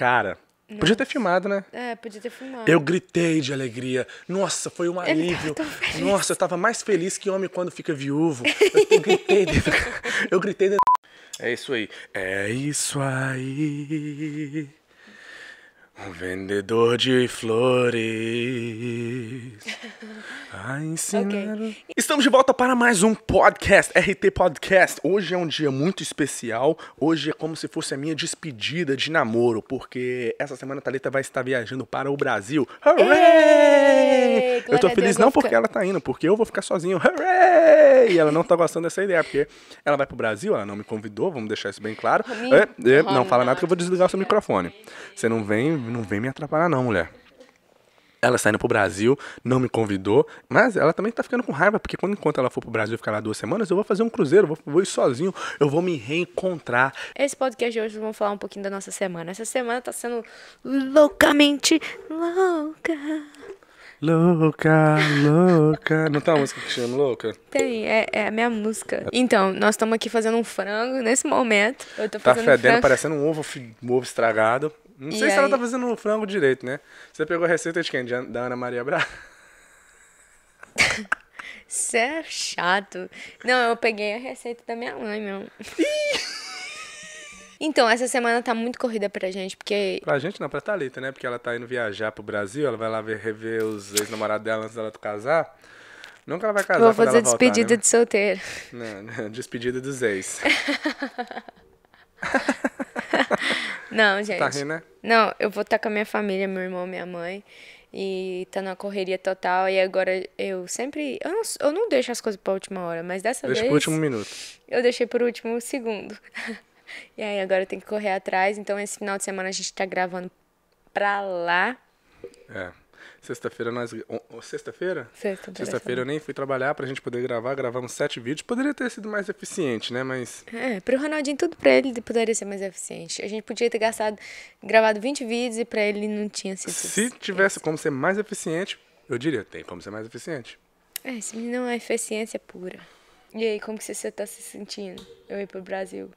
Cara, podia ter filmado, né? É, podia ter filmado. Eu gritei de alegria. Nossa, foi um alívio. tava tão feliz. Nossa, eu tava mais feliz que homem quando fica viúvo. Eu, eu gritei dentro. Eu gritei dentro. É isso aí. É isso aí. Um vendedor de flores. A ensinar. Ok. Estamos de volta para mais um podcast, RT Podcast. Hoje é um dia muito especial. Hoje é como se fosse a minha despedida de namoro, porque essa semana a Thalita vai estar viajando para o Brasil. Hooray! Ei, Eu tô feliz Deus, não porque ficar- ela tá indo, porque eu vou ficar sozinho. Hooray! E ela não tá gostando dessa ideia, porque ela vai pro Brasil, ela não me convidou, vamos deixar isso bem claro. É, é, não fala nada que eu vou desligar o seu microfone. Você não vem, não vem me atrapalhar não, mulher. Ela está indo pro Brasil, não me convidou, mas ela também tá ficando com raiva, porque quando enquanto ela for pro Brasil ficar lá duas semanas, eu vou fazer um cruzeiro, vou, vou ir sozinho, eu vou me reencontrar. Esse podcast de hoje vamos falar um pouquinho da nossa semana. Essa semana tá sendo loucamente louca. Louca, louca. Não tem uma música que chama louca? Tem, é, é a minha música. Então, nós estamos aqui fazendo um frango nesse momento. Eu tô Tá fazendo fedendo, frango. parecendo um ovo, um ovo estragado. Não E sei se ela aí? tá fazendo o frango direito, né? Você pegou a receita de quem? De Da Ana Maria Braga? Você é chato. Não, eu peguei a receita da minha mãe, meu. Então, essa semana tá muito corrida pra gente, porque Pra gente não, pra Thalita, né? Porque ela tá indo viajar pro Brasil, ela vai lá ver, rever os ex-namorados dela antes dela casar. Nunca ela vai casar vou fazer ela voltar, despedida né? de solteiro. Não, não, despedida dos ex. Não, gente. Tá rindo, né? Não, eu vou estar com a minha família, meu irmão, minha mãe. E tá numa correria total. E agora eu sempre. Eu não, eu não deixo as coisas pra última hora, mas dessa Deixa vez. pro último minuto. Eu deixei por último segundo. e aí agora tenho que correr atrás. Então esse final de semana a gente tá gravando pra lá. É. Sexta-feira nós. Sexta-feira? Sexta-feira, Sexta-feira eu nem fui trabalhar pra gente poder gravar. Gravamos sete vídeos. Poderia ter sido mais eficiente, né? Mas. É, pro Ronaldinho tudo pra ele poderia ser mais eficiente. A gente podia ter gastado, gravado 20 vídeos e pra ele não tinha sido. Se tivesse como ser mais eficiente, eu diria, tem como ser mais eficiente. É, esse menino é eficiência pura. E aí, como que você tá se sentindo? Eu ir pro Brasil.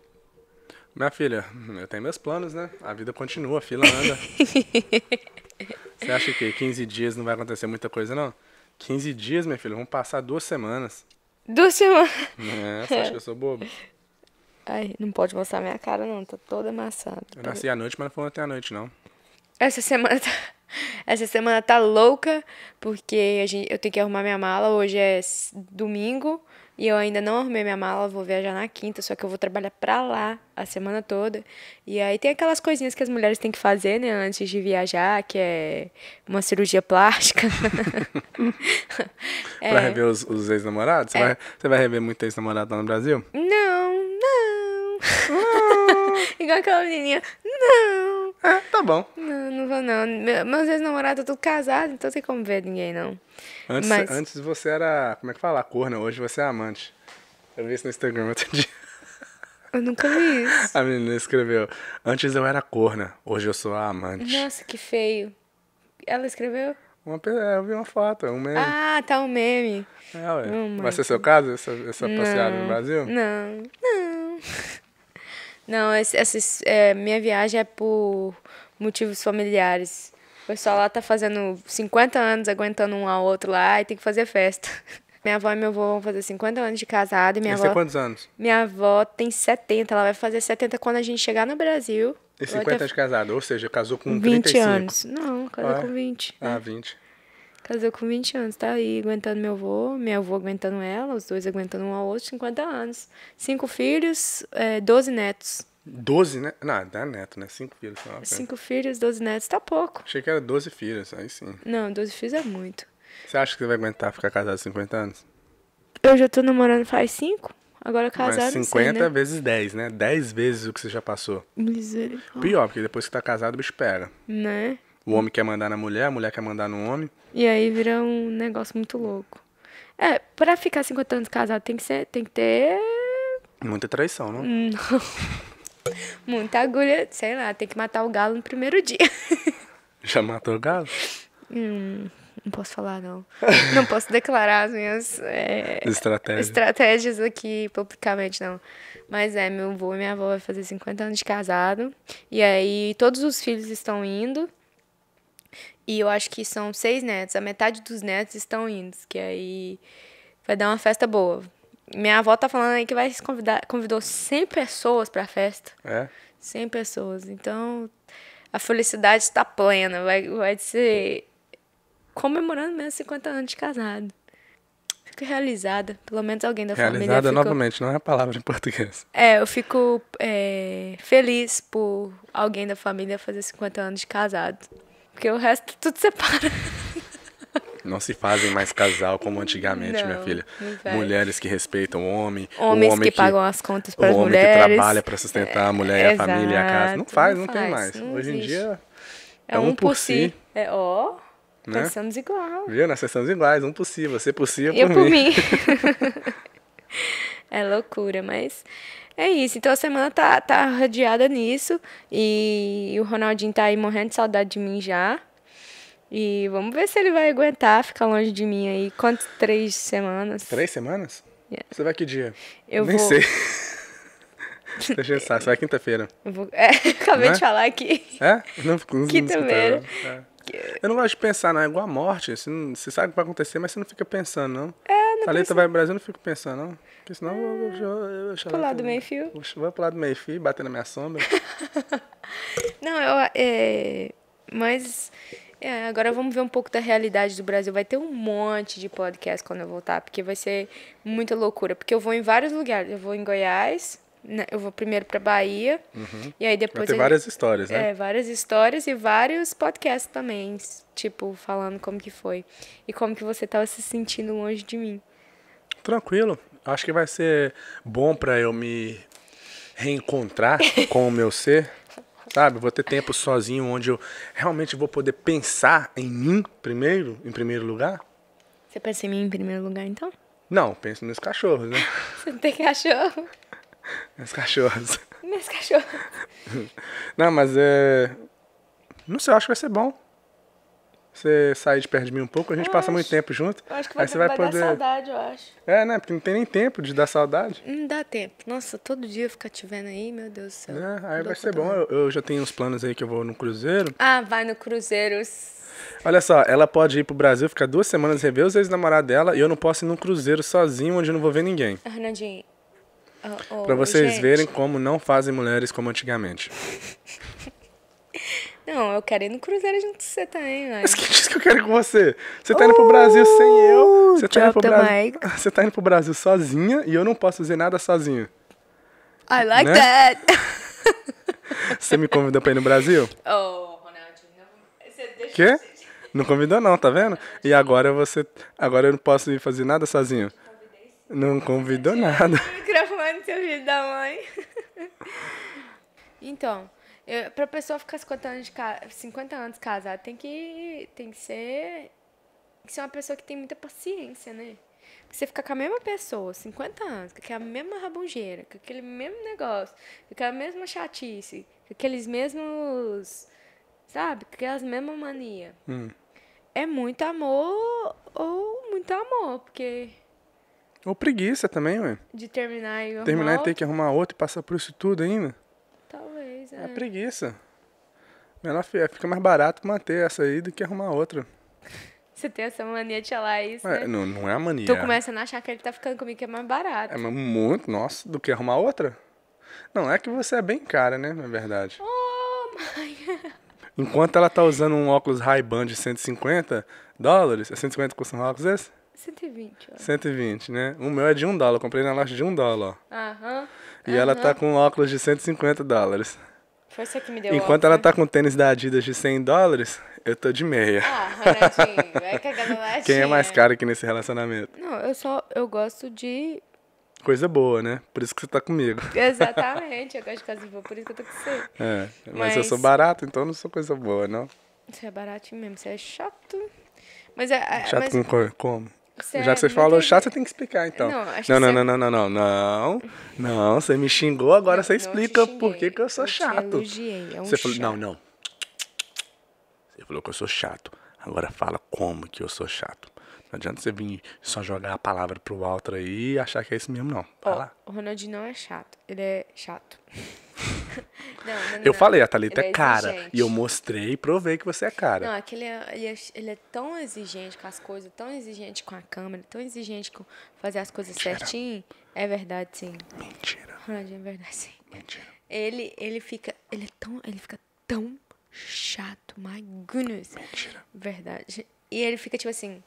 Minha filha, eu tenho meus planos, né? A vida continua, a fila anda. Você acha que 15 dias não vai acontecer muita coisa, não? 15 dias, minha filha, vão passar duas semanas. Duas semanas. É, você acha que eu sou bobo? Ai, não pode mostrar minha cara, não. Tá toda amassada. Eu nasci à noite, mas não foi ontem à noite, não. Essa semana tá... Essa semana tá louca, porque a gente... eu tenho que arrumar minha mala. Hoje é domingo e eu ainda não arrumei minha mala. Vou viajar na quinta, só que eu vou trabalhar pra lá a semana toda. E aí tem aquelas coisinhas que as mulheres têm que fazer, né, antes de viajar, que é uma cirurgia plástica. Pra rever os, os ex-namorados? Você, vai, você vai rever muito ex-namorado lá no Brasil? Não, não. Igual aquela menininha. Não. É, tá bom. Não, não vou não. Meu- Meus ex-namorados estão tudo casados, então não tem como ver ninguém, não. Antes, Mas- antes você era, como é que fala? Corna, hoje você é amante. Eu vi isso no Instagram outro dia. Eu nunca vi isso. A menina escreveu, antes eu era corna, hoje eu sou a amante. Nossa, que feio. Ela escreveu? Uma, é, eu vi uma foto, um meme. Ah, tá um meme. É, ué. Oh, Vai ser seu caso, essa, essa passeada no Brasil? Não, não. Não, esse, esses, é, minha viagem é por motivos familiares. O pessoal lá tá fazendo 50 anos aguentando um ao outro lá e tem que fazer festa. Minha avó e meu avô vão fazer 50 anos de casado e minha Você tem avó, quantos anos? minha avó tem 70. Ela vai fazer 70 quando a gente chegar no Brasil. E Vai 50 ter de casado, ou seja, casou com 20 35. anos. Não, casou Ah, é? com 20. Ah, 20. Casou com 20 anos, tá aí aguentando meu avô, meu avô aguentando ela, os dois aguentando um ao outro, 50 anos. Cinco filhos, é, 12 netos. 12, né? Não, dá neto, né? 5 filhos. Cinco filhos, 12 netos, tá pouco. Achei que era 12 filhos, aí sim. Não, 12 filhos é muito. Você acha que você vai aguentar ficar casado 50 anos? Eu já tô namorando faz 5, agora casado Mas não 50 sei, né? vezes 10, né? 10 vezes o que você já passou. Misericórdia. Pior, porque depois que tá casado, o bicho pega. Né? O homem quer mandar na mulher, a mulher quer mandar no homem. E aí vira um negócio muito louco. É, pra ficar 50 anos casado tem que ser, tem que ter Muita traição, não? muita agulha, sei lá, tem que matar o galo no primeiro dia. Já matou o galo? Hum, não posso falar, não. não posso declarar as minhas é, Estratégia. estratégias aqui publicamente, não. Mas é, meu avô e minha avó vai fazer 50 anos de casado. E aí todos os filhos estão indo. E eu acho que são seis netos. A metade dos netos estão indo. Que aí vai dar uma festa boa. Minha avó tá falando aí que vai se convidar, convidou 100 pessoas pra festa. É? 100 pessoas. Então, a felicidade está plena. Vai, vai ser comemorando mesmo 50 anos de casado. Fico realizada. Pelo menos alguém da família. Realizada novamente, não é a palavra em português. É, eu fico é, feliz por alguém da família fazer 50 anos de casado. Porque o resto tudo separa. Não se fazem mais casal como antigamente, minha Não, filha. não faz. Mulheres que respeitam o homem. Homens o homem que, pagam as contas para o as homem mulheres. que trabalha para sustentar a mulher e a família e a casa. Não Exato, faz, não não, tem faz, mais. não Hoje em existe. dia É um por si. É, ó, Né? pensamos igual. Viu? Nós somos iguais, um por si, você por si, eu eu por, por mim. mim. é loucura, mas é isso. Então a semana tá, tá rodeada nisso. E o Ronaldinho tá aí morrendo de saudade de mim já. E vamos ver se ele vai aguentar ficar longe de mim aí. Quantas? Três semanas? Três semanas? Yeah. Você vai que dia? Eu Nem vou- sei. Deixa eu pensar, você vai quinta-feira. Eu vou- É, acabei Né? de falar aqui. É? Não, não, não Quinta-feira. não. É. Eu não gosto de pensar, não. É igual a morte. Você, não- você sabe o que vai acontecer, mas você não fica pensando, não. É, não Thalita vai pro Brasil, eu não fico pensando, não. Porque senão eu vou... Eu, lado do meio-fio. Vou, lado do meio-fio, bater na minha sombra. Não, eu. É, mas. é, agora vamos ver um pouco da realidade do Brasil. Vai ter um monte de podcast quando eu voltar, porque vai ser muita loucura. Porque eu vou em vários lugares. Eu vou em Goiás, né, eu vou primeiro pra Bahia, e aí Vai depois. ter a- várias histórias, né? É, várias histórias e vários podcasts também, tipo, falando como que foi. E como que você tava se sentindo longe de mim. Tranquilo. Acho que vai ser bom pra eu me reencontrar com o meu ser. Sabe? Vou ter tempo sozinho onde eu realmente vou poder pensar em mim primeiro, em primeiro lugar. Você pensa em mim em primeiro lugar, então? Não, penso nos cachorros, né? Você não tem cachorro? Nos cachorros. Meus cachorros. Não, mas é. Não sei, eu acho que vai ser bom. Você sair de perto de mim um pouco, a gente Eu passa acho. muito tempo junto. Eu acho que vai, aí você vai vai poder. dar saudade, eu acho. É, né? Porque não tem nem tempo de dar saudade. Não dá tempo. Nossa, todo dia ficar te vendo aí, meu Deus do céu. né? Aí vai ser bom. Eu, eu já tenho uns planos aí que eu vou no Cruzeiro. Ah, vai no Cruzeiro. Olha só, ela pode ir pro Brasil, ficar duas semanas, rever os ex-namorados dela, e eu não posso ir num Cruzeiro sozinho, onde eu não vou ver ninguém. Renandinho. Oh, oh, Pra vocês gente. verem como não fazem mulheres como antigamente. Não, eu quero ir no Cruzeiro junto com você também, velho. Mas quem disse que eu quero ir com você? Você tá indo pro Brasil sem eu. Você tá, indo pro Brasil, você tá indo pro Brasil sozinha e eu não posso fazer nada sozinho. I like Né? that. Você me convidou pra ir no Brasil? oh, Ronaldinho. não- Você deixa Quê? Não convidou não, tá vendo? E agora você. Agora eu não posso ir fazer nada sozinho. Não convidou nada. o microfone no seu vídeo da mãe. então, eu, pra pessoa ficar 50 anos, de ca... 50 anos casada, tem que, tem que ser. Tem que ser uma pessoa que tem muita paciência, né? Porque você fica com a mesma pessoa, 50 anos, com aquela mesma rabungeira, com aquele mesmo negócio, com aquela mesma chatice, com aqueles mesmos. Sabe? Com aquelas mesmas manias. Hum. É muito amor ou muito amor, porque Ou preguiça também, ué. de terminar e Terminar e ter que arrumar outro e passar por isso tudo ainda. Talvez, É é. preguiça. Melhor fi- fica mais barato manter essa aí do que arrumar outra. Você tem essa mania de falar isso, né? não, não é a mania. Tô começando a achar que ele tá ficando comigo que é mais barato. É muito, nossa, do que arrumar outra? Não, é que você é bem cara, né? Na verdade. Oh, mãe. Enquanto ela tá usando um óculos Ray-Ban de 150 dólares, é 150 custa um óculos esse? 120, ó. 120, né? O meu é de 1 dólar, eu comprei na loja de 1 dólar, ó. Aham. E ela tá com um óculos de 150 dólares. Foi você que me deu Enquanto ela né? tá com tênis da Adidas de 100 dólares, eu tô de meia. Ah, Renatinho, vai cagar na latinha. Quem é mais caro aqui nesse relacionamento? Não, eu só... Eu gosto de... Coisa boa, né? Por isso que você tá comigo. Exatamente, eu gosto de casa boa, por isso que eu tô com você. É, mas, eu Mas- sou barato, então eu não sou coisa boa, não. Você é baratinho mesmo, você é chato. Mas é... é- Chato mas com co- como? Já que você falou chato, você tem que explicar, então. Não, não, não, não, não, não, não, não. Não, você me xingou, agora Não, você explica por que que eu sou te chato. elogiei, é um você falou, não, chato. não. Você falou que eu sou chato. Agora fala como que eu sou chato. Não adianta você vir só jogar a palavra pro alto aí e achar que é isso mesmo, não. Vai Ó, lá. o Ronaldinho não é chato. Ele é chato. não, não, Eu não. falei, a Thalita Ele é cara. exigente. E eu mostrei e provei que você é cara. Não, aquele é, ele, é, ele é tão exigente com as coisas, tão exigente com a câmera, tão exigente com fazer as coisas certinho. É verdade, sim. Mentira, Ronaldinho, é verdade, sim. mentira. Ele, ele fica. Ele é tão. Ele fica tão chato. My goodness. Mentira. Verdade. E ele fica tipo assim.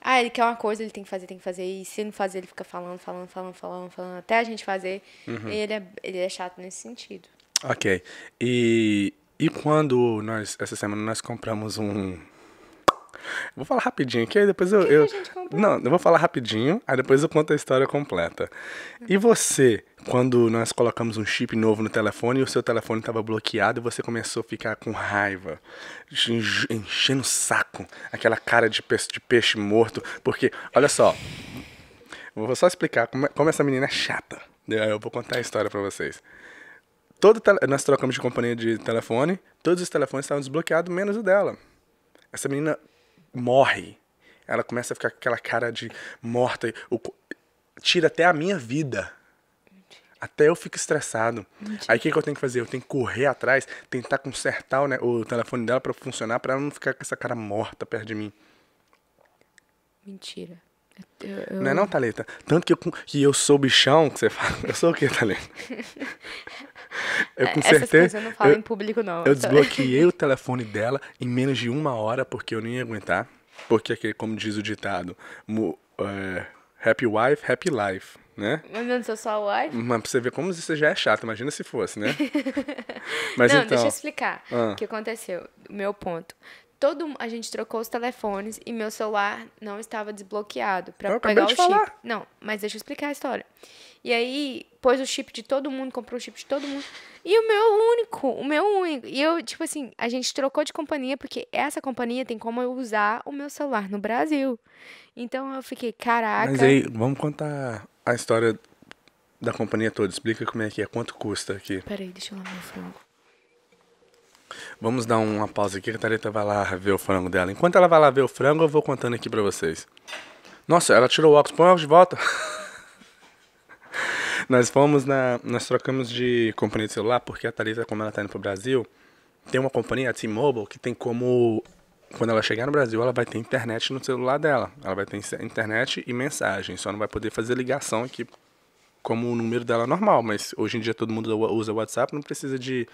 Ah, ele quer uma coisa, ele tem que fazer, tem que fazer. E se não fazer, ele fica falando, falando, falando, falando, falando. Até a gente fazer. Uhum. E ele é, ele é chato nesse sentido. Ok. E, e quando nós, essa semana, nós compramos um. Vou falar rapidinho aqui, aí depois eu. eu... Não, eu vou falar rapidinho, aí depois eu conto a história completa. E você, quando nós colocamos um chip novo no telefone e o seu telefone estava bloqueado e você começou a ficar com raiva, enche- enchendo o saco, aquela cara de peixe, de peixe morto, porque, olha só, vou só explicar como, é- como essa menina é chata. Aí Eu vou contar a história pra vocês. Todo nós trocamos de companhia de telefone, todos os telefones estavam desbloqueados, menos o dela. Essa menina morre. Ela começa a ficar com aquela cara de morta. tira até a minha vida. Até eu fico estressado. Aí o que, que eu tenho que fazer? Eu tenho que correr atrás, tentar consertar o, ne- o telefone dela pra funcionar, pra ela não ficar com essa cara morta perto de mim. Mentira. Eu, eu- Não é não, Thalita? Tanto que eu, que eu sou bichão, que você fala. Eu sou o quê, Thalita? Eu É, Essas coisas eu não falo eu- em público, não. Eu desbloqueei o telefone dela em menos de uma hora, porque eu não ia aguentar. Porque, aquele, como diz o ditado, é, happy wife, happy life, né? Mas eu não sou só wife? Mas pra você ver como isso já é chato, imagina se fosse, né? Mas não, então, deixa eu explicar Ah. o que aconteceu. O meu ponto. Todo, a gente trocou os telefones e meu celular não estava desbloqueado para pegar o chip. falar. Não, mas deixa eu explicar a história. E aí, pôs o chip de todo mundo, comprou o chip de todo mundo. E o meu único, o meu único. E eu, tipo assim, a gente trocou de companhia porque essa companhia tem como eu usar o meu celular no Brasil. Então eu fiquei, caraca. mas aí, vamos contar a história da companhia toda. Explica como é que é, quanto custa aqui. Peraí, deixa eu lavar o frango. Vamos dar uma pausa aqui que a Thalita vai lá ver o frango dela. Enquanto ela vai lá ver o frango, eu vou contando aqui pra vocês. Nossa, ela tirou o óculos, põe o óculos de volta. nós fomos na. Nós trocamos de companhia de celular porque a Thalita, como ela tá indo pro Brasil, tem uma companhia, a T-Mobile, que tem como. Quando ela chegar no Brasil, ela vai ter internet no celular dela. Ela vai ter internet e mensagem. Só não vai poder fazer ligação aqui como o número dela normal. Mas hoje em dia todo mundo usa o WhatsApp, não precisa de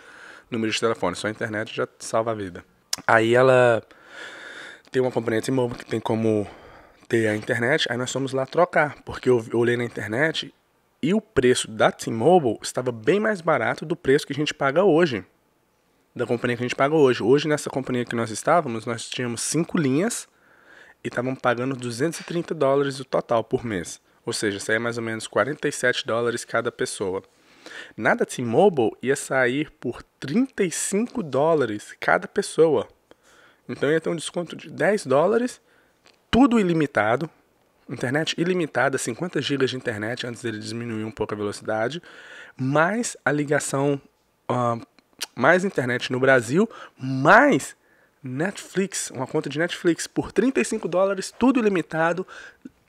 número de telefone. Só a internet já salva a vida. Aí ela tem uma companhia de T-Mobile que tem como ter a internet. Aí nós fomos lá trocar. Porque eu eu olhei na internet e o preço da T-Mobile estava bem mais barato do preço que a gente paga hoje. Da companhia que a gente paga hoje. Hoje, nessa companhia que nós estávamos, nós tínhamos cinco linhas e estavam pagando 230 dólares o total por mês. Ou seja, saía mais ou menos 47 dólares cada pessoa. Na da T-Mobile ia sair por 35 dólares cada pessoa. Então ia ter um desconto de 10 dólares, tudo ilimitado, internet ilimitada, 50 GB de internet antes dele diminuir um pouco a velocidade, mais a ligação, ah, mais internet no Brasil, mais Netflix, uma conta de Netflix por 35 dólares, tudo ilimitado,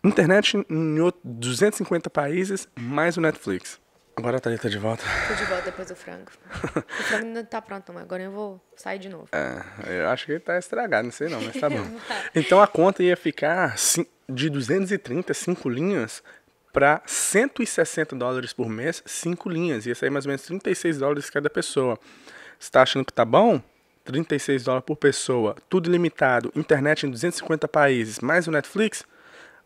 internet em outro- 250 países, mais o Netflix. Agora a Thalita de volta. Tô de volta depois do frango. o frango ainda não tá pronto, mas agora eu vou sair de novo. É, eu acho que ele tá estragado, não sei não, mas tá bom. Então a conta ia ficar de 230, 5 linhas, para 160 dólares por mês, 5 linhas. Ia sair mais ou menos 36 dólares cada pessoa. Você tá achando que tá bom? 36 dólares por pessoa, tudo ilimitado, internet em 250 países, mais o Netflix,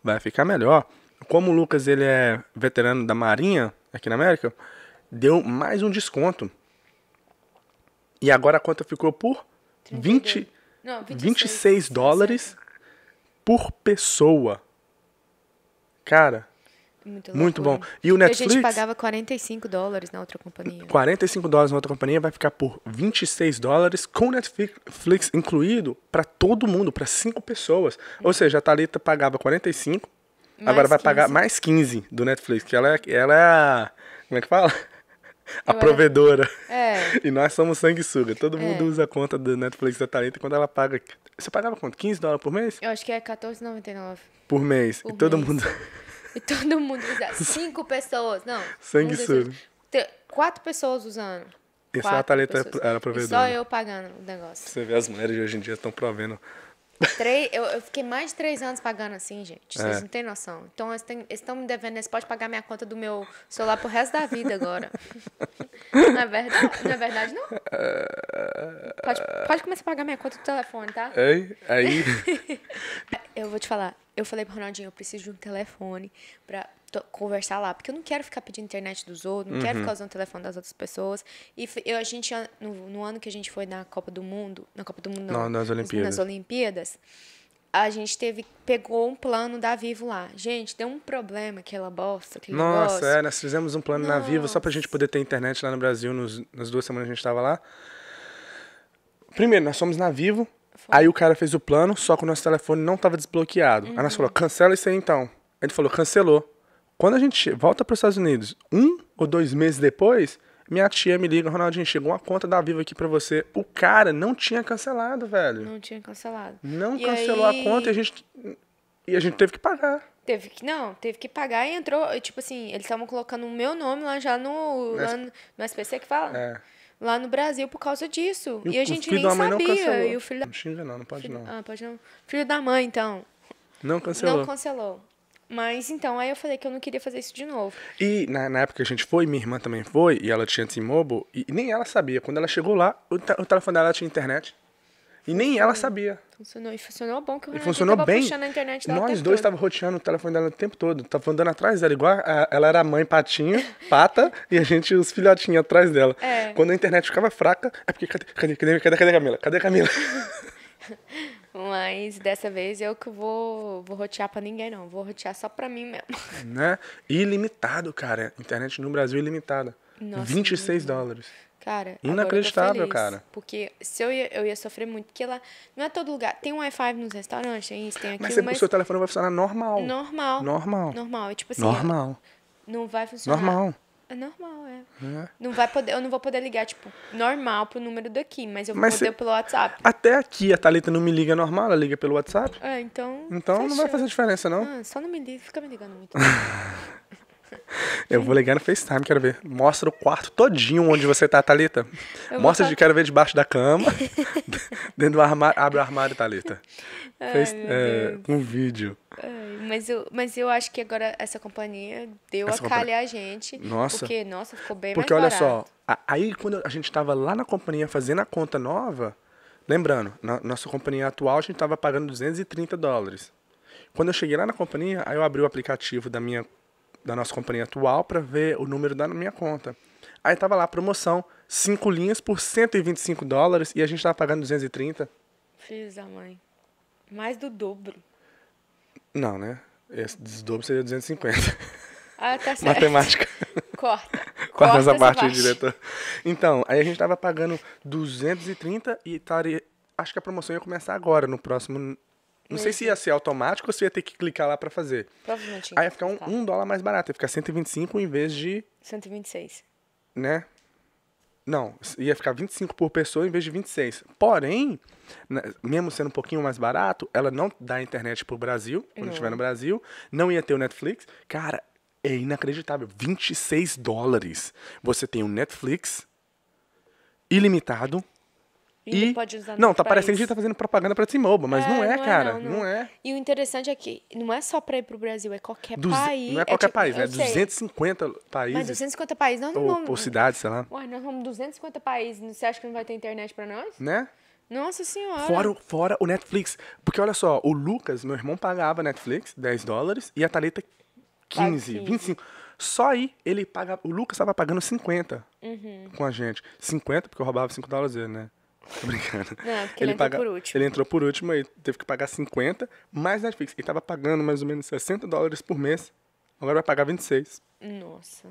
vai ficar melhor. Como o Lucas ele é veterano da Marinha aqui na América, deu mais um desconto. E agora a conta ficou por 20, Não, 26, 26 dólares por pessoa. Cara, Muito, muito bom. E o A Netflix, gente pagava 45 dólares na outra companhia. 45 dólares na outra companhia, vai ficar por 26 dólares com Netflix incluído para todo mundo, para cinco pessoas. Ou seja, a Thalita pagava 45, Mais agora vai pagar 15. mais 15 do Netflix, que ela é, ela é a... Como é que fala? A Eu era- provedora. É. E nós somos sanguessuga. Todo mundo É. usa a conta do Netflix da Thalita e quando ela paga. Você pagava quanto? 15 dólares por mês? Eu acho que é R$14,99. Por mês. Por e todo mês. mundo. E todo mundo usa. Cinco pessoas. Não. Sanguessuga. um, Quatro pessoas usando. E só a Thalita pessoas. era E provedora. só eu pagando o negócio. Você vê as mulheres de hoje em dia estão provendo. Três, eu, eu fiquei mais de três anos pagando assim, gente. Vocês É. não têm noção. Então, eles estão me devendo. Eles podem pagar minha conta do meu celular pro resto da vida agora. não é verdade? Não é verdade, não? Pode, pode começar a pagar minha conta do telefone, tá? Aí, aí Eu vou te falar. Eu falei pro Ronaldinho, eu preciso de um telefone pra conversar lá. Porque eu não quero ficar pedindo internet dos outros, não Uhum. quero ficar usando o telefone das outras pessoas. E eu, a gente, no, no ano que a gente foi na Copa do Mundo, na Copa do Mundo não, Não, nas Olimpíadas. nas Olimpíadas, a gente teve, pegou um plano da Vivo lá. Gente, deu um problema aquela bosta, aquele Nossa, negócio. é, nós fizemos um plano na Vivo só pra gente poder ter internet lá no Brasil nos, nas duas semanas que a gente tava lá. Primeiro, nós fomos na Vivo, aí o cara fez o plano, só que o nosso telefone não tava desbloqueado. Aí nós Uhum. falou, cancela isso aí então. Ele falou, cancelou. Quando a gente volta para os Estados Unidos, um ou dois meses depois, minha tia me liga, Ronaldinho, chegou uma conta da Vivo aqui pra você. O cara não tinha cancelado, velho. Não tinha cancelado. Não E cancelou aí- a conta e a gente e a gente teve que pagar. Teve que, não, teve que pagar e entrou, tipo assim, eles estavam colocando o meu nome lá já no, lá no, no SPC que fala? É. Lá no Brasil por causa disso. E E, a gente filho nem sabia. E o filho da... Não xinga não, não pode não. Ah, pode não. Filho da mãe, então. Não cancelou. Não cancelou. Mas então, aí eu falei que eu não queria fazer isso de novo. E na, na época que a gente foi, minha irmã também foi, e ela tinha T-Mobile, e, e nem ela sabia. Quando ela chegou lá, o, o telefone dela tinha internet. E nem ela sabia. Funcionou. E funcionou bom, que o E funcionou bem. puxando a internet dela Nós dois tava roteando o telefone dela o tempo todo. Tava andando atrás dela, igual a- ela era a mãe patinho, pata, e a gente, os filhotinhos atrás dela. É. Quando a internet ficava fraca, é porque cadê, cadê, cadê, cadê, cadê a Camila? Cadê a Camila? Mas dessa vez eu que vou, vou rotear pra ninguém, não. Vou rotear só pra mim mesmo. né? Ilimitado, cara. Internet no Brasil ilimitada. Nossa, 26 dólares. Cara, Inacreditável, feliz, cara. Porque se eu ia, eu ia sofrer muito, porque lá não é todo lugar. Tem um Wi-Fi nos restaurantes, tem isso, tem aquilo, Mas, mas, você, o seu telefone vai funcionar normal. normal. Normal. Normal. E tipo assim, Normal. não vai funcionar. Normal. É normal, é. É. Não vai poder, eu não vou poder ligar, tipo, normal pro número daqui, mas eu vou Mas poder pelo WhatsApp. Até aqui a Thalita não me liga normal, ela liga pelo WhatsApp. É, então. Então não vai fechou. fazer diferença, não. Ah, só não me liga, fica me ligando muito. Eu vou ligar no FaceTime, quero ver. Mostra o quarto todinho onde você tá, Thalita. Eu Mostra fa- de quero ver debaixo da cama. dentro do armário. Abre o armário, Thalita. Face, meu é, um vídeo. Ai, mas, eu, mas eu acho que agora essa companhia deu Essa a companhia- calhar a gente. Nossa. Porque, nossa, ficou bem Porque olha barato. só, aí quando a gente tava lá na companhia fazendo a conta nova, lembrando, na nossa companhia atual a gente tava pagando 230 dólares. Quando eu cheguei lá na companhia, aí eu abri o aplicativo da minha da nossa companhia atual para ver o número da minha conta. Aí tava lá promoção, 5 linhas por 125 dólares e a gente tava pagando 230. Filhos da mãe. Mais do dobro. Não, né? Esse desdobro seria 250. Ah, tá certo. Matemática. Corta. Corta essa parte, aí, diretor. Então, aí a gente tava pagando 230 e taria, acho que a promoção ia começar agora, no próximo. Não sei se ia ser automático ou se ia ter que clicar lá pra fazer. Provavelmente. Aí ia ficar um, tá. um dólar mais barato, ia ficar 125 em vez de, 126. né? Não, ia ficar 25 por pessoa em vez de 26. Porém, né, mesmo sendo um pouquinho mais barato, ela não dá internet pro Brasil, quando estiver no Brasil, não ia ter o Netflix. Cara, é inacreditável. 26 dólares. Você tem o Netflix ilimitado. E, E. pode usar não, tá parecendo que a país. gente tá fazendo propaganda pra T-Mobile, mas não é, cara. Não, é. E o interessante é que não é só pra ir pro Brasil, é qualquer Duze- país. Não é qualquer tipo, país, sei, 250 Mas países. 250 países, nós não ou, vamos... ou cidades, sei lá. Uai, nós vamos 250 países, você acha que não vai ter internet pra nós? Né? Nossa senhora. Fora, o- fora o Netflix. Porque olha só, o Lucas, meu irmão, pagava Netflix, 10 dólares, e a Thalita 15, 15. 25. Só aí ele pagava. O Lucas tava pagando 50 Uhum. com a gente. 50, porque eu roubava 5 dólares dele, né? Tô brincando. Não, porque ele entrou por último. Ele entrou por último e teve que pagar 50, mais Netflix. Ele tava pagando mais ou menos 60 dólares por mês. Agora vai pagar 26. Nossa.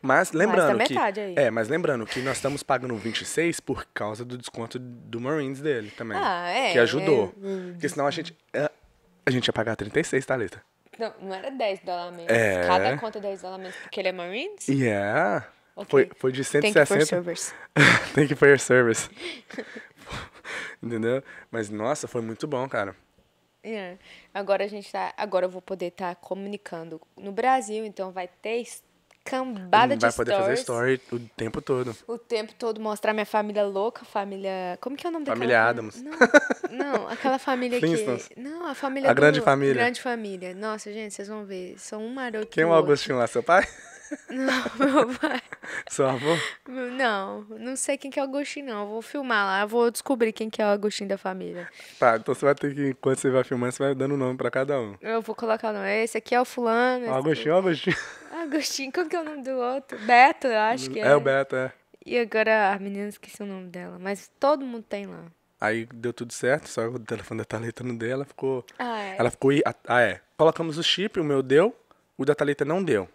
Mas lembrando que metade aí. é, mas lembrando que nós estamos pagando 26 por causa do desconto do Marines dele também, Ah, é, que ajudou. é, Porque senão a gente é, a gente ia pagar 36, tá, Leta? Não, não era 10 dólares menos. É. Cada conta é 10 dólares menos porque ele é Marines? Yeah. Ok. Foi, foi de Thank you for 160. servers. Thank you for your service. Entendeu? Mas, nossa, foi muito bom, cara. É. Agora a gente tá. Agora eu vou poder estar comunicando no Brasil, então vai ter cambada de Vai poder fazer story o tempo todo. O tempo todo mostrar minha família louca, família. Como que é o nome daquela Família Addams. Não, não, aquela família que. Não, a família. A grande do- família. Grande família. Nossa, gente, vocês vão ver. São um maroto. Quem é o. Augustinho lá? Seu pai? Não, meu pai. Seu avô? Meu- Não, não sei quem que é o Agostinho, não. Eu vou filmar lá, vou descobrir quem que é o Agostinho da família. Tá, então você vai ter que, quando você vai filmando, você vai dando nome pra cada um. Eu vou colocar o nome. Esse aqui é o fulano. esse Augustinho, Augustinho. aqui- Agostinho, como que é o nome do outro? Beto, eu acho que é. É o Beto, é. E agora a menina esqueci o nome dela, mas todo mundo tem lá. Aí deu tudo certo, só o telefone da Thalita não deu, ela ficou. Ah, é. Ela ficou. i- Ah, é. Colocamos o chip, o meu deu, o da Thalita não deu.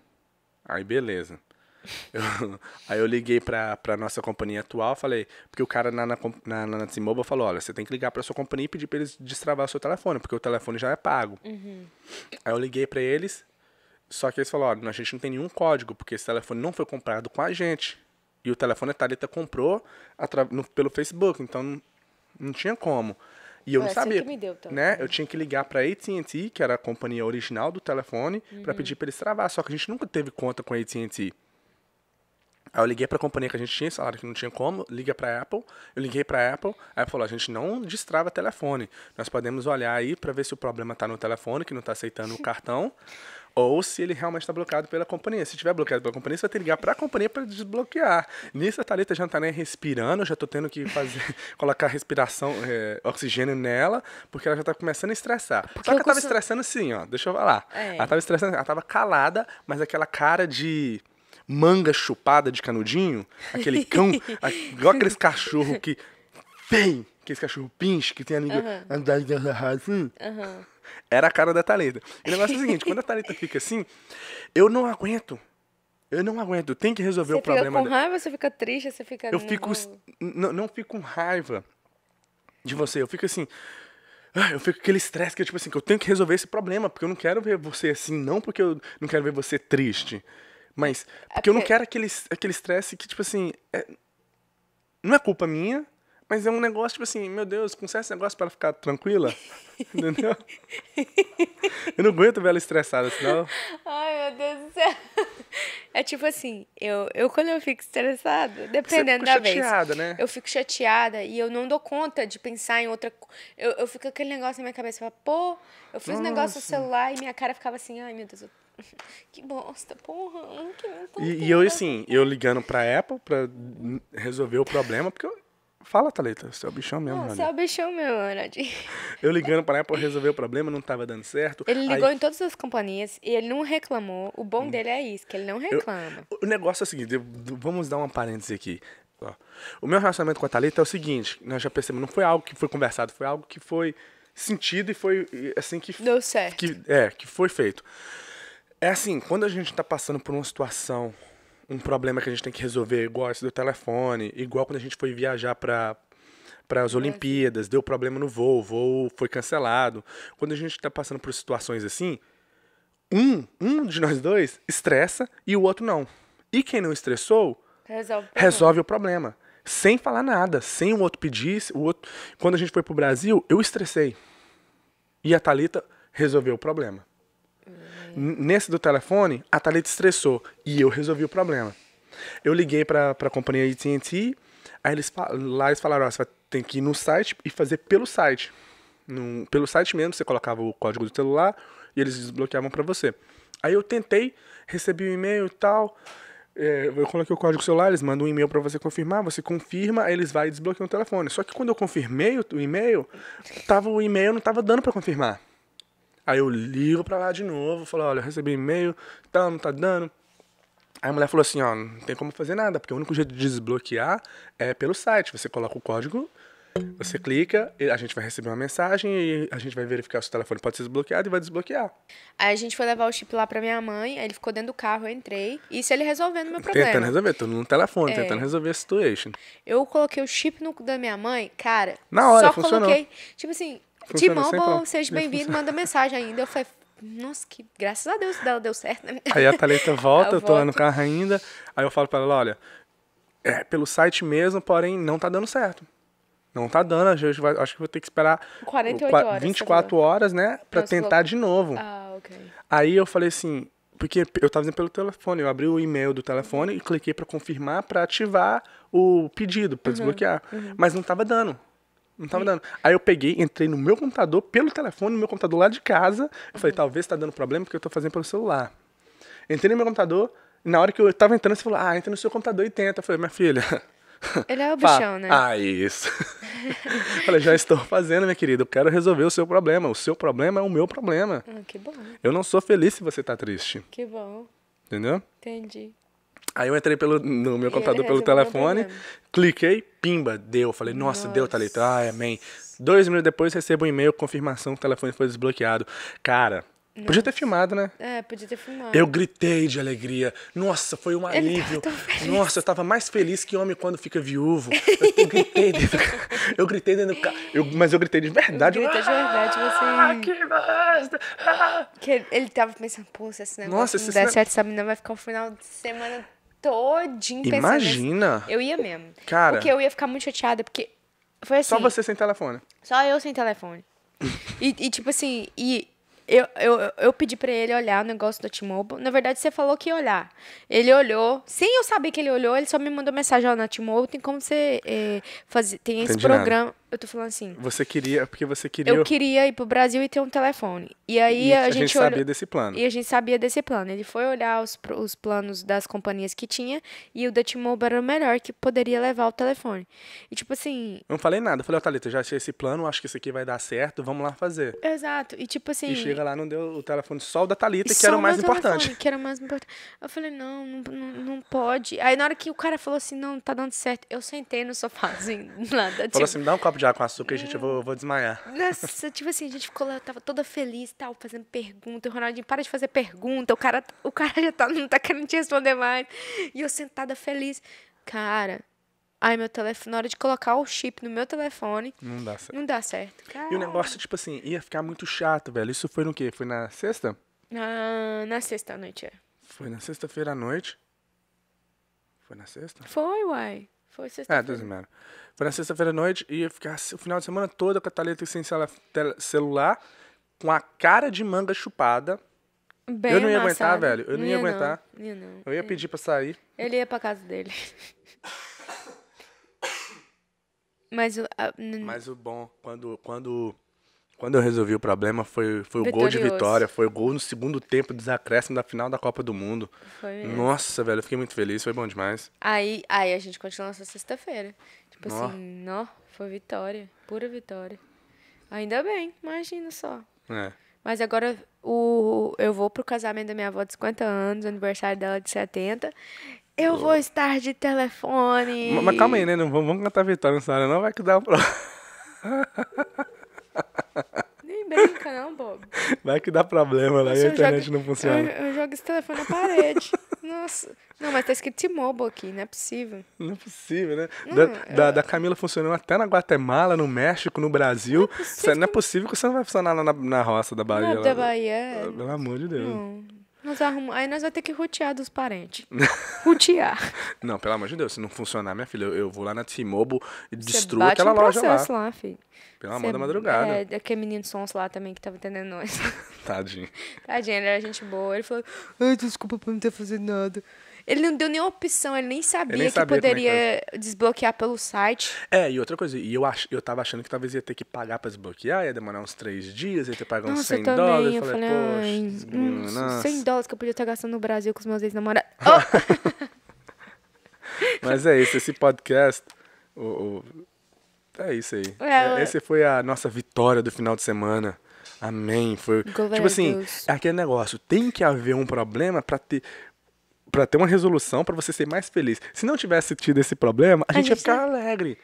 Aí beleza. Eu- aí eu liguei pra, pra nossa companhia atual, falei, porque o cara na, na, na, na T-Mobile falou, olha, você tem que ligar pra sua companhia e pedir pra eles destravar o seu telefone, porque o telefone já é pago. Aí eu liguei pra eles, só que eles falaram, olha, a gente não tem nenhum código, porque esse telefone não foi comprado com a gente. E o telefone a Thalita comprou no- pelo Facebook, então não, não tinha como. E eu não assim sabia, deu o né? Eu tinha que ligar pra AT&T, que era a companhia original do telefone, pra pedir pra eles travar. Só que a gente nunca teve conta com a AT&T. Aí eu liguei pra companhia que a gente tinha, falaram que não tinha como, liga pra Apple. Eu liguei pra Apple, aí falou, a gente não destrava telefone. Nós podemos olhar aí pra ver se o problema tá no telefone, que não tá aceitando o cartão, ou se ele realmente tá bloqueado pela companhia. Se tiver bloqueado pela companhia, você vai ter que ligar pra companhia pra desbloquear. Nisso a Thalita já não tá nem respirando, já tô tendo que fazer, colocar respiração, é, oxigênio nela, porque ela já tá começando a estressar. Só que ela tava costumo- estressando assim, ó, deixa eu falar. É. Ela tava estressando, ela tava calada, mas aquela cara de manga chupada de canudinho, aquele cão, a- igual aqueles cachorro que vem, aqueles cachorro pinche que tem a língua andada assim. Era a cara da Thalita. E o negócio é o seguinte, quando a Thalita fica assim, eu não aguento. Eu não aguento, tem que resolver Você o fica problema. com dela. raiva, você fica triste, você fica. Eu fico. Não, não fico com raiva de você. Eu fico assim. ah, Eu fico com aquele estresse que, tipo assim, que eu tenho que resolver esse problema. Porque eu não quero ver você assim, não porque eu não quero ver você triste. Mas porque eu não porque- quero aquele aquele estresse que, tipo assim. é- não é culpa minha, mas é um negócio, tipo assim, meu Deus, conserta esse negócio pra ela ficar tranquila. Entendeu? Eu não aguento ver ela estressada, senão. Ai, meu Deus do céu. É tipo assim, eu, eu quando eu fico estressada, dependendo da vez. chateada, né? Eu fico chateada e eu não dou conta de pensar em outra Eu, eu fico com aquele negócio na minha cabeça. Eu falo, pô, eu fiz um negócio no celular e minha cara ficava assim, ai meu Deus, eu- que bosta, porra. Que E, e eu, assim, eu ligando pra Apple pra resolver o problema, porque eu... Fala, Thalita, você é o bichão mesmo, Não, Ronaldinho. você é o bichão meu, Ronaldinho. Eu ligando pra Apple resolver o problema, não tava dando certo. Ele Aí, ligou em todas as companhias e ele não reclamou. O bom dele é isso, que ele não reclama. O negócio é o seguinte, eu- vamos dar uma parêntese aqui. Ó, O meu relacionamento com a Thalita é o seguinte, nós já percebemos, não foi algo que foi conversado, foi algo que foi sentido e foi assim que... Deu certo. que é, que foi feito. É assim, quando a gente tá passando por uma situação, um problema que a gente tem que resolver, igual esse do telefone, igual quando a gente foi viajar para para as Olimpíadas, deu problema no voo, o voo foi cancelado. Quando a gente tá passando por situações assim, um, um de nós dois estressa e o outro não. E quem não estressou, Resolve. o problema. resolve o problema. Sem falar nada, sem o outro pedir. O outro... Quando a gente foi pro Brasil, eu estressei. E a Thalita resolveu o problema. N- Nesse do telefone, a Thalita estressou e eu resolvi o problema. Eu liguei pra, pra companhia AT&T, aí eles, lá eles falaram, ó, você vai ter que ir no site e fazer pelo site. No- pelo site mesmo, você colocava o código do celular e eles desbloqueavam pra você. Aí eu tentei, recebi o e-mail e tal, é, eu coloquei o código celular, eles mandam um e-mail pra você confirmar, você confirma, aí eles vão e desbloqueiam o telefone. Só que quando eu confirmei o, o e-mail, tava, o e-mail não tava dando pra confirmar. Aí eu ligo pra lá de novo, falo, olha, eu recebi e-mail, tá, não tá dando. Aí a mulher falou assim, ó, não tem como fazer nada, porque o único jeito de desbloquear é pelo site. Você coloca o código, você clica, e a gente vai receber uma mensagem e a gente vai verificar se o telefone pode ser desbloqueado e vai desbloquear. Aí a gente foi levar o chip lá pra minha mãe, aí ele ficou dentro do carro, eu entrei. Isso ele resolvendo meu problema. Tentando resolver, tô no telefone, É. tentando resolver a situation. Eu coloquei o chip no da minha mãe, cara. Na hora, só funcionou. coloquei. Tipo assim, Funciona T-Mobile, sempre, seja bem-vindo, manda mensagem ainda. Eu falei, nossa, que graças a Deus deu, deu certo, né? Aí a Thalita volta, Eu eu tô lá no carro ainda. Aí eu falo pra ela, olha, é pelo site mesmo, porém não tá dando certo. Não tá dando, a gente vai, acho que vou ter que esperar 48 qua- horas, você 24 horas, né, você tentar de novo. Ah, ok. Aí eu falei assim, porque eu tava fazendo pelo telefone, eu abri o e-mail do telefone e cliquei pra confirmar pra ativar o pedido, pra desbloquear. Mas não tava dando. Não tava dando. Aí eu peguei, entrei no meu computador, pelo telefone, no meu computador lá de casa. Eu falei, talvez tá dando problema porque eu tô fazendo pelo celular. Entrei no meu computador, e na hora que eu tava entrando, você falou, ah, entra no seu computador e tenta. Eu falei, minha filha. Ele é o Pá. bichão, né? Ah, isso. Falei, já estou fazendo, minha querida. Eu quero resolver o seu problema. O seu problema é o meu problema. Ah, que bom, Eu não sou feliz se você tá triste. que bom. Entendeu? Entendi. Aí eu entrei pelo, no meu computador pelo telefone, cliquei, pimba, deu. Falei, nossa, deu, Nossa. Thalita. Ai, amém. Dois minutos depois recebo um e-mail, confirmação que o telefone foi desbloqueado. Cara, podia ter filmado, né? É, podia ter filmado. Eu gritei de alegria. Nossa, foi um alívio. feliz. Nossa, eu tava mais feliz que homem quando fica viúvo. Eu gritei dentro, eu gritei dentro do carro. Eu- mas eu gritei de verdade. Grita de verdade, Ah, você... que bosta! Ah. Que ele, ele tava pensando, pô, se esse negócio Nossa, não der certo, essa menina vai ficar o final de semana todinho pensando Imagina. nesse- Eu ia mesmo. Cara. Porque eu ia ficar muito chateada, porque foi assim... Só você sem telefone. Só eu sem telefone. e, e, tipo assim, e eu, eu, eu pedi pra ele olhar o negócio da T-Mobile. Na verdade, você falou que ia olhar. Ele olhou. Sem eu saber que ele olhou, ele só me mandou mensagem, ó, na T-Mobile tem como você eh, fazer... Tem esse Entendi nada. Eu tô falando assim... Você queria, porque você queria. Eu queria ir pro Brasil e ter um telefone. E aí e a, a gente, gente olhou- sabia desse plano. E a gente sabia desse plano. Ele foi olhar os, os planos das companhias que tinha e o da T-Mobile era o melhor que poderia levar o telefone. E tipo assim, Eu não falei nada. Eu falei, ó, Thalita, já achei esse plano, acho que esse aqui vai dar certo, vamos lá fazer. exato. E tipo assim, E chega lá, não deu o telefone só o da Thalita, que era o mais telefone, importante. Que era o mais importante. Eu falei, não, não, não, não pode. Aí na hora que o cara falou assim, não, tá dando certo, eu sentei no sofazinho, nada. Falou tipo, assim, me dá um copo de água com açúcar, gente, eu vou, vou desmaiar. Nossa, tipo assim, a gente ficou lá, eu tava toda feliz, tal, fazendo pergunta. O Ronaldinho, para de fazer pergunta. O cara, o cara já tá, não tá querendo te responder mais. E eu sentada feliz. Cara, aí meu telefone, na hora de colocar o chip no meu telefone, Não dá certo. não dá certo. Cara, E o negócio, tipo assim, ia ficar muito chato, velho. Isso foi no quê? Foi na sexta? na, na sexta noite, é. Foi na sexta-feira à noite. Foi na sexta? Foi, uai. Foi É, sexta-feira. mano. Foi na sexta-feira à noite e ia ficar o final de semana todo com a Thalita sem celular, com a cara de manga chupada. Bem eu não ia aguentar, amassada. velho. Eu não ia aguentar. Não, ia não. Eu ia pedir pra sair. Ele ia pra casa dele. Mas o. a- Mas o bom, quando, quando, quando eu resolvi o problema, foi, foi o gol de vitória. Foi o gol no segundo tempo, desacréscimo da final da Copa do Mundo. Foi. Nossa, velho, eu fiquei muito feliz, foi bom demais. Aí, aí a gente continuou essa sexta-feira. Tipo Nó. assim, nó, foi vitória, pura vitória. Ainda bem, imagina só. É. Mas agora o, eu vou pro casamento da minha avó de 50 anos, aniversário dela de 70. Eu vou estar de telefone. Ma- Mas calma aí, né? Não vamos, cantar vitória nessa hora, não vai que dá um pro... Nem brinca, não, Bob. Vai que dá problema lá e Nossa, a eu internet jogo- não funciona. Eu, eu jogo esse telefone na parede. Nossa. Não, mas tá escrito T-Mobile aqui, não é possível. Não é possível, né? Da, da, da Camila funcionou até na Guatemala, no México, no Brasil. Isso Não é possível que você não vai funcionar lá na, na roça da Bahia. Na lá. da Bahia. é- Pelo amor de Deus. Não. Nós arrumamos, aí nós vamos ter que rotear dos parentes. Rotear. Não, pelo amor de Deus, se não funcionar, minha filha, eu, eu vou lá na T-Mobile e destruo aquela um loja lá. lá, filho. Pelo amor da madrugada. É, aquele menino de sons lá também que tava atendendo nós. Tadinho. Tadinho, ele era gente boa. Ele falou, ai, desculpa por não ter fazendo nada. Ele não deu nenhuma opção, ele nem sabia, nem que sabia é que poderia desbloquear pelo site. É, e outra coisa, e eu, ach, eu tava achando que talvez ia ter que pagar pra desbloquear, ia demorar uns três dias, ia ter que pagar uns Nossa, 100 eu dólares. Eu falei, poxa, nossa. 100 dólares que eu podia estar gastando no Brasil com os meus ex-namorados. Oh! Mas é isso, esse podcast. O, o- é isso aí. É, É, Esse foi a nossa vitória do final de semana. Amém. Foi. Glória tipo assim, é aquele negócio. Tem que haver um problema pra ter. Pra ter uma resolução pra você ser mais feliz. Se não tivesse tido esse problema, a, A gente ia gente ficar alegre.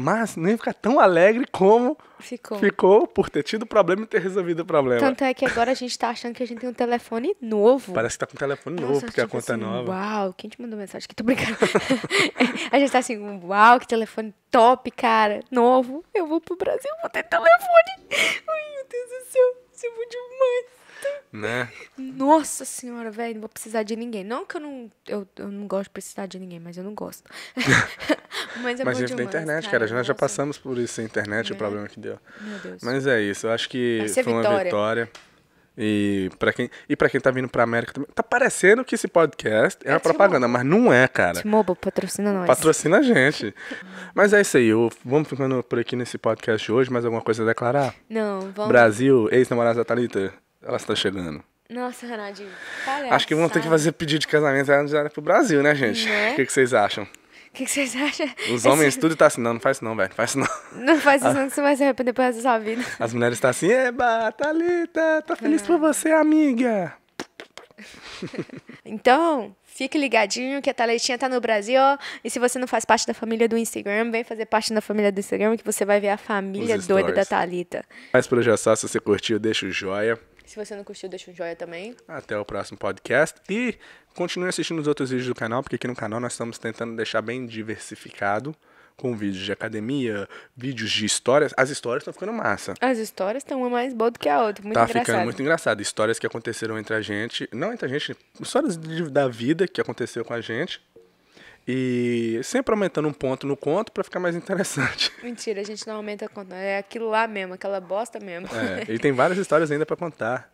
Mas não ia ficar tão alegre como Ficou. ficou por ter tido problema e ter resolvido o problema. Tanto é que agora a gente tá achando que a gente tem um telefone novo. Parece que tá com um telefone novo, Nossa, porque a conta é assim, nova. Uau, quem te mandou mensagem? Que tô brincando. a gente tá assim, uau, que telefone top, cara. Novo. Eu vou pro Brasil, vou ter telefone. Ai, meu Deus do céu. É muito demais. Né? Nossa senhora, velho, não vou precisar de ninguém. Não que eu não. Eu, eu não gosto de precisar de ninguém, mas eu não gosto. mas é Mas gente da internet, cara, nós já passamos por isso, a internet, o Né? problema que deu. Meu Deus. Mas é isso, eu acho que foi uma vitória. E pra quem, e pra quem tá vindo pra América também, tá parecendo que esse podcast é uma É propaganda, mas não é, cara. T-Mobile patrocina nós. Patrocina a gente. Mas é isso aí, eu, vamos ficando por aqui nesse podcast de hoje, mais alguma coisa a declarar? Não, vamos. Brasil, ex-namorada da Thalita, ela está chegando. Nossa, Renadinho. Acho que vamos ter que fazer pedido de casamento já pro Brasil, né, gente? Né? O que, que vocês acham? O que, que vocês acham? Os homens tudo tá assim, não, não faz isso não, velho, faz isso não. Não faz isso, não, que você vai se arrepender pro resto da sua vida. As mulheres tá assim, eba, Thalita, tô feliz por você, amiga. Então, fique ligadinho que a Thaletinha tá no Brasil, ó. E se você não faz parte da família do Instagram, vem fazer parte da família do Instagram que você vai ver a família doida da. Thalita. Mas por hoje é se você curtiu, deixa o joia. Se você não curtiu, deixa um joia também. Até o próximo podcast. E continue assistindo os outros vídeos do canal, porque aqui no canal nós estamos tentando deixar bem diversificado. Com vídeos de academia, vídeos de histórias. As histórias estão ficando massa. As histórias estão uma mais boa do que a outra. Muito tá engraçado. ficando muito engraçado. Histórias que aconteceram entre a gente. Não entre a gente, histórias de- da vida que aconteceu com a gente. E sempre aumentando um ponto no conto pra ficar mais interessante. Mentira, a gente não aumenta a conta. É aquilo lá mesmo, aquela bosta mesmo. É, e tem várias histórias ainda pra contar.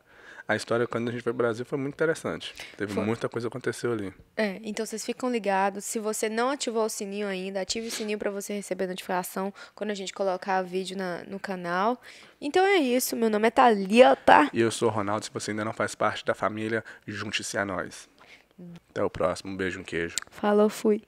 A história quando a gente foi pro Brasil foi muito interessante. Teve muita coisa que aconteceu ali. É, então vocês ficam ligados. Se você não ativou o sininho ainda, ative o sininho para você receber notificação quando a gente colocar vídeo na, no canal. Então é isso. Meu nome é Thalita. E eu sou o Ronaldo. Se você ainda não faz parte da família, junte-se a nós. Até o próximo. Um beijo, um queijo. Falou, fui.